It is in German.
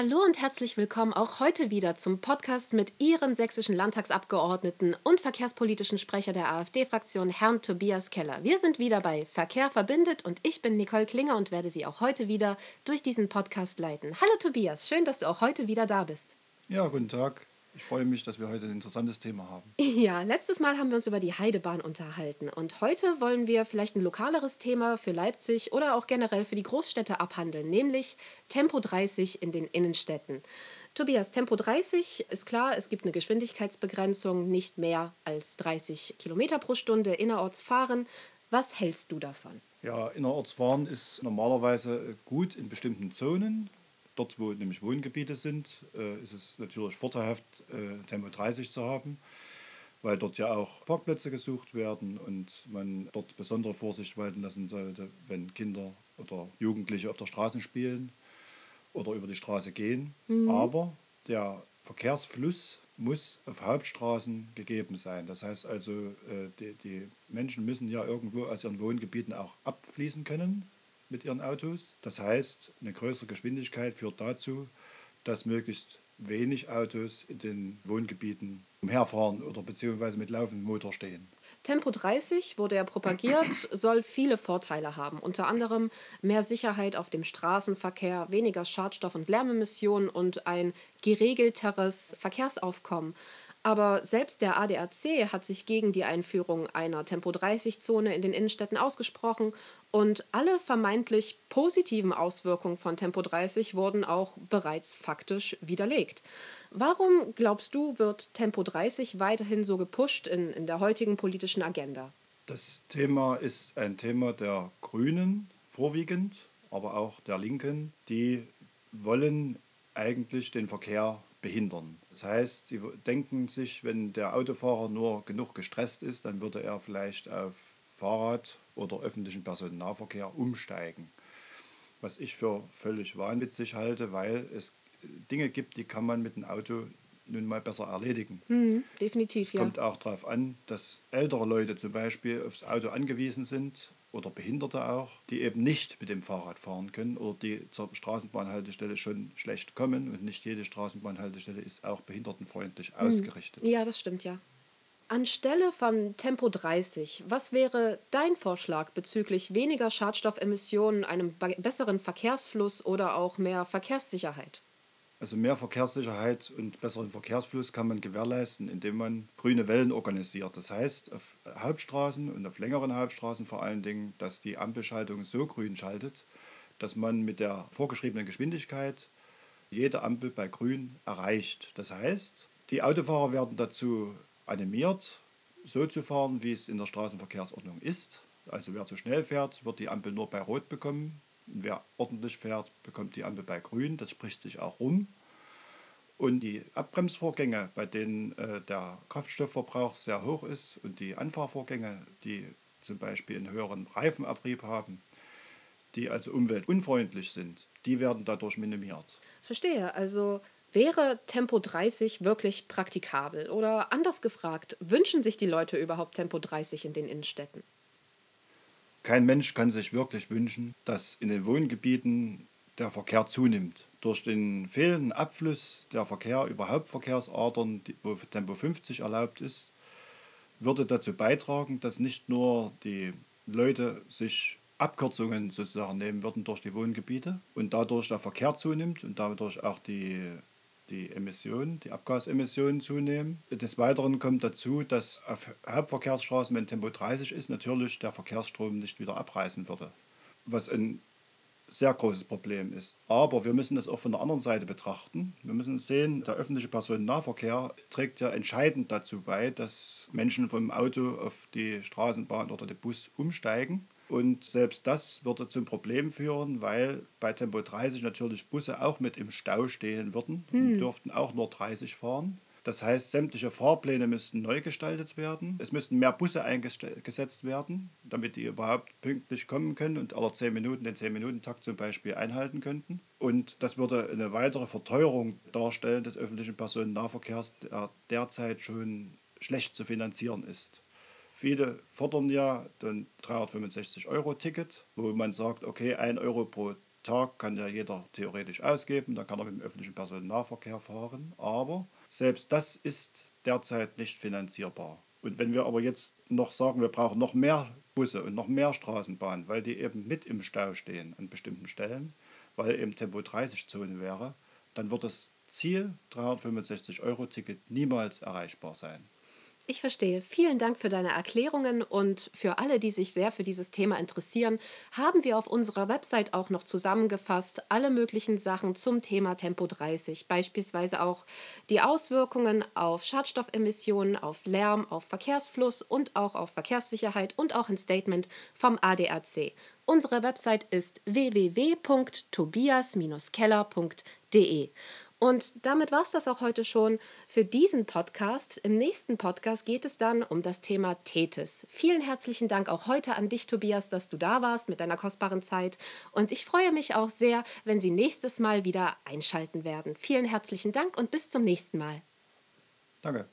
Hallo und herzlich willkommen auch heute wieder zum Podcast mit Ihrem sächsischen Landtagsabgeordneten und verkehrspolitischen Sprecher der AfD-Fraktion, Herrn Tobias Keller. Wir sind wieder bei Verkehr verbindet und ich bin Nicole Klinger und werde Sie auch heute wieder durch diesen Podcast leiten. Hallo Tobias, schön, dass du auch heute wieder da bist. Ja, guten Tag. Ich freue mich, dass wir heute ein interessantes Thema haben. Ja, letztes Mal haben wir uns über die Heidebahn unterhalten und heute wollen wir vielleicht ein lokaleres Thema für Leipzig oder auch generell für die Großstädte abhandeln, nämlich Tempo 30 in den Innenstädten. Tobias, Tempo 30 ist klar, es gibt eine Geschwindigkeitsbegrenzung, nicht mehr als 30 Kilometer pro Stunde innerorts fahren. Was hältst du davon? Ja, innerorts fahren ist normalerweise gut in bestimmten Zonen, Dort, wo nämlich Wohngebiete sind, äh, ist es natürlich vorteilhaft, äh, Tempo 30 zu haben, weil dort ja auch Parkplätze gesucht werden und man dort besondere Vorsicht walten lassen sollte, wenn Kinder oder Jugendliche auf der Straße spielen oder über die Straße gehen. Mhm. Aber der Verkehrsfluss muss auf Hauptstraßen gegeben sein. Das heißt also, äh, die, die Menschen müssen ja irgendwo aus ihren Wohngebieten auch abfließen können mit ihren Autos. Das heißt, eine größere Geschwindigkeit führt dazu, dass möglichst wenig Autos in den Wohngebieten umherfahren oder beziehungsweise mit laufendem Motor stehen. Tempo 30 wurde ja propagiert, soll viele Vorteile haben. Unter anderem mehr Sicherheit auf dem Straßenverkehr, weniger Schadstoff- und Lärmemissionen und ein geregelteres Verkehrsaufkommen. Aber selbst der ADAC hat sich gegen die Einführung einer Tempo-30-Zone in den Innenstädten ausgesprochen und alle vermeintlich positiven Auswirkungen von Tempo 30 wurden auch bereits faktisch widerlegt. Warum glaubst du, wird Tempo 30 weiterhin so gepusht in, in der heutigen politischen Agenda? Das Thema ist ein Thema der Grünen vorwiegend, aber auch der Linken. Die wollen eigentlich den Verkehr behindern. Das heißt, sie denken sich, wenn der Autofahrer nur genug gestresst ist, dann würde er vielleicht auf Fahrrad oder öffentlichen Personennahverkehr umsteigen. Was ich für völlig wahnwitzig halte, weil es Dinge gibt, die kann man mit dem Auto nun mal besser erledigen. Mhm, definitiv, ja. Kommt auch darauf an, dass ältere Leute zum Beispiel aufs Auto angewiesen sind oder Behinderte auch, die eben nicht mit dem Fahrrad fahren können oder die zur Straßenbahnhaltestelle schon schlecht kommen und nicht jede Straßenbahnhaltestelle ist auch behindertenfreundlich hm. ausgerichtet. Ja, das stimmt ja. Anstelle von Tempo 30, was wäre dein Vorschlag bezüglich weniger Schadstoffemissionen, einem besseren Verkehrsfluss oder auch mehr Verkehrssicherheit? Also mehr Verkehrssicherheit und besseren Verkehrsfluss kann man gewährleisten, indem man grüne Wellen organisiert. Das heißt, auf Hauptstraßen und auf längeren Hauptstraßen vor allen Dingen, dass die Ampelschaltung so grün schaltet, dass man mit der vorgeschriebenen Geschwindigkeit jede Ampel bei grün erreicht. Das heißt, die Autofahrer werden dazu animiert, so zu fahren, wie es in der Straßenverkehrsordnung ist. Also wer zu schnell fährt, wird die Ampel nur bei Rot bekommen Wer ordentlich fährt, bekommt die Ampel bei Grün. Das spricht sich auch rum. Und die Abbremsvorgänge, bei denen äh, der Kraftstoffverbrauch sehr hoch ist und die Anfahrvorgänge, die zum Beispiel einen höheren Reifenabrieb haben, die also umweltunfreundlich sind, die werden dadurch minimiert. Verstehe. Also wäre Tempo 30 wirklich praktikabel? Oder anders gefragt, wünschen sich die Leute überhaupt Tempo 30 in den Innenstädten? Kein Mensch kann sich wirklich wünschen, dass in den Wohngebieten der Verkehr zunimmt. Durch den fehlenden Abfluss der Verkehr über Hauptverkehrsadern, wo Tempo 50 erlaubt ist, würde dazu beitragen, dass nicht nur die Leute sich Abkürzungen sozusagen nehmen würden durch die Wohngebiete und dadurch der Verkehr zunimmt und dadurch auch die die Emissionen, die Abgasemissionen zunehmen. Des Weiteren kommt dazu, dass auf Hauptverkehrsstraßen, wenn Tempo 30 ist, natürlich der Verkehrsstrom nicht wieder abreißen würde. Was ein sehr großes Problem ist. Aber wir müssen das auch von der anderen Seite betrachten. Wir müssen sehen, der öffentliche Personennahverkehr trägt ja entscheidend dazu bei, dass Menschen vom Auto auf die Straßenbahn oder den Bus umsteigen. Und selbst das würde zum Problem führen, weil bei Tempo 30 natürlich Busse auch mit im Stau stehen würden hm. und dürften auch nur 30 fahren. Das heißt, sämtliche Fahrpläne müssten neu gestaltet werden. Es müssten mehr Busse eingesetzt werden, damit die überhaupt pünktlich kommen können und alle 10 Minuten den 10-Minuten-Takt zum Beispiel einhalten könnten. Und das würde eine weitere Verteuerung darstellen des öffentlichen Personennahverkehrs, der derzeit schon schlecht zu finanzieren ist. Viele fordern ja den 365-Euro-Ticket, wo man sagt, okay, 1 Euro pro Tag kann ja jeder theoretisch ausgeben, dann kann er mit dem öffentlichen Personennahverkehr fahren. Aber selbst das ist derzeit nicht finanzierbar. Und wenn wir aber jetzt noch sagen, wir brauchen noch mehr Busse und noch mehr Straßenbahnen, weil die eben mit im Stau stehen an bestimmten Stellen, weil eben Tempo 30 Zone wäre, dann wird das Ziel 365 Euro Ticket niemals erreichbar sein. Ich verstehe. Vielen Dank für deine Erklärungen und für alle, die sich sehr für dieses Thema interessieren, haben wir auf unserer Website auch noch zusammengefasst alle möglichen Sachen zum Thema Tempo 30, beispielsweise auch die Auswirkungen auf Schadstoffemissionen, auf Lärm, auf Verkehrsfluss und auch auf Verkehrssicherheit und auch ein Statement vom ADAC. Unsere Website ist www.tobias-keller.de. Und damit war es das auch heute schon für diesen Podcast. Im nächsten Podcast geht es dann um das Thema Tethys. Vielen herzlichen Dank auch heute an dich, Tobias, dass du da warst mit deiner kostbaren Zeit. Und ich freue mich auch sehr, wenn Sie nächstes Mal wieder einschalten werden. Vielen herzlichen Dank und bis zum nächsten Mal. Danke.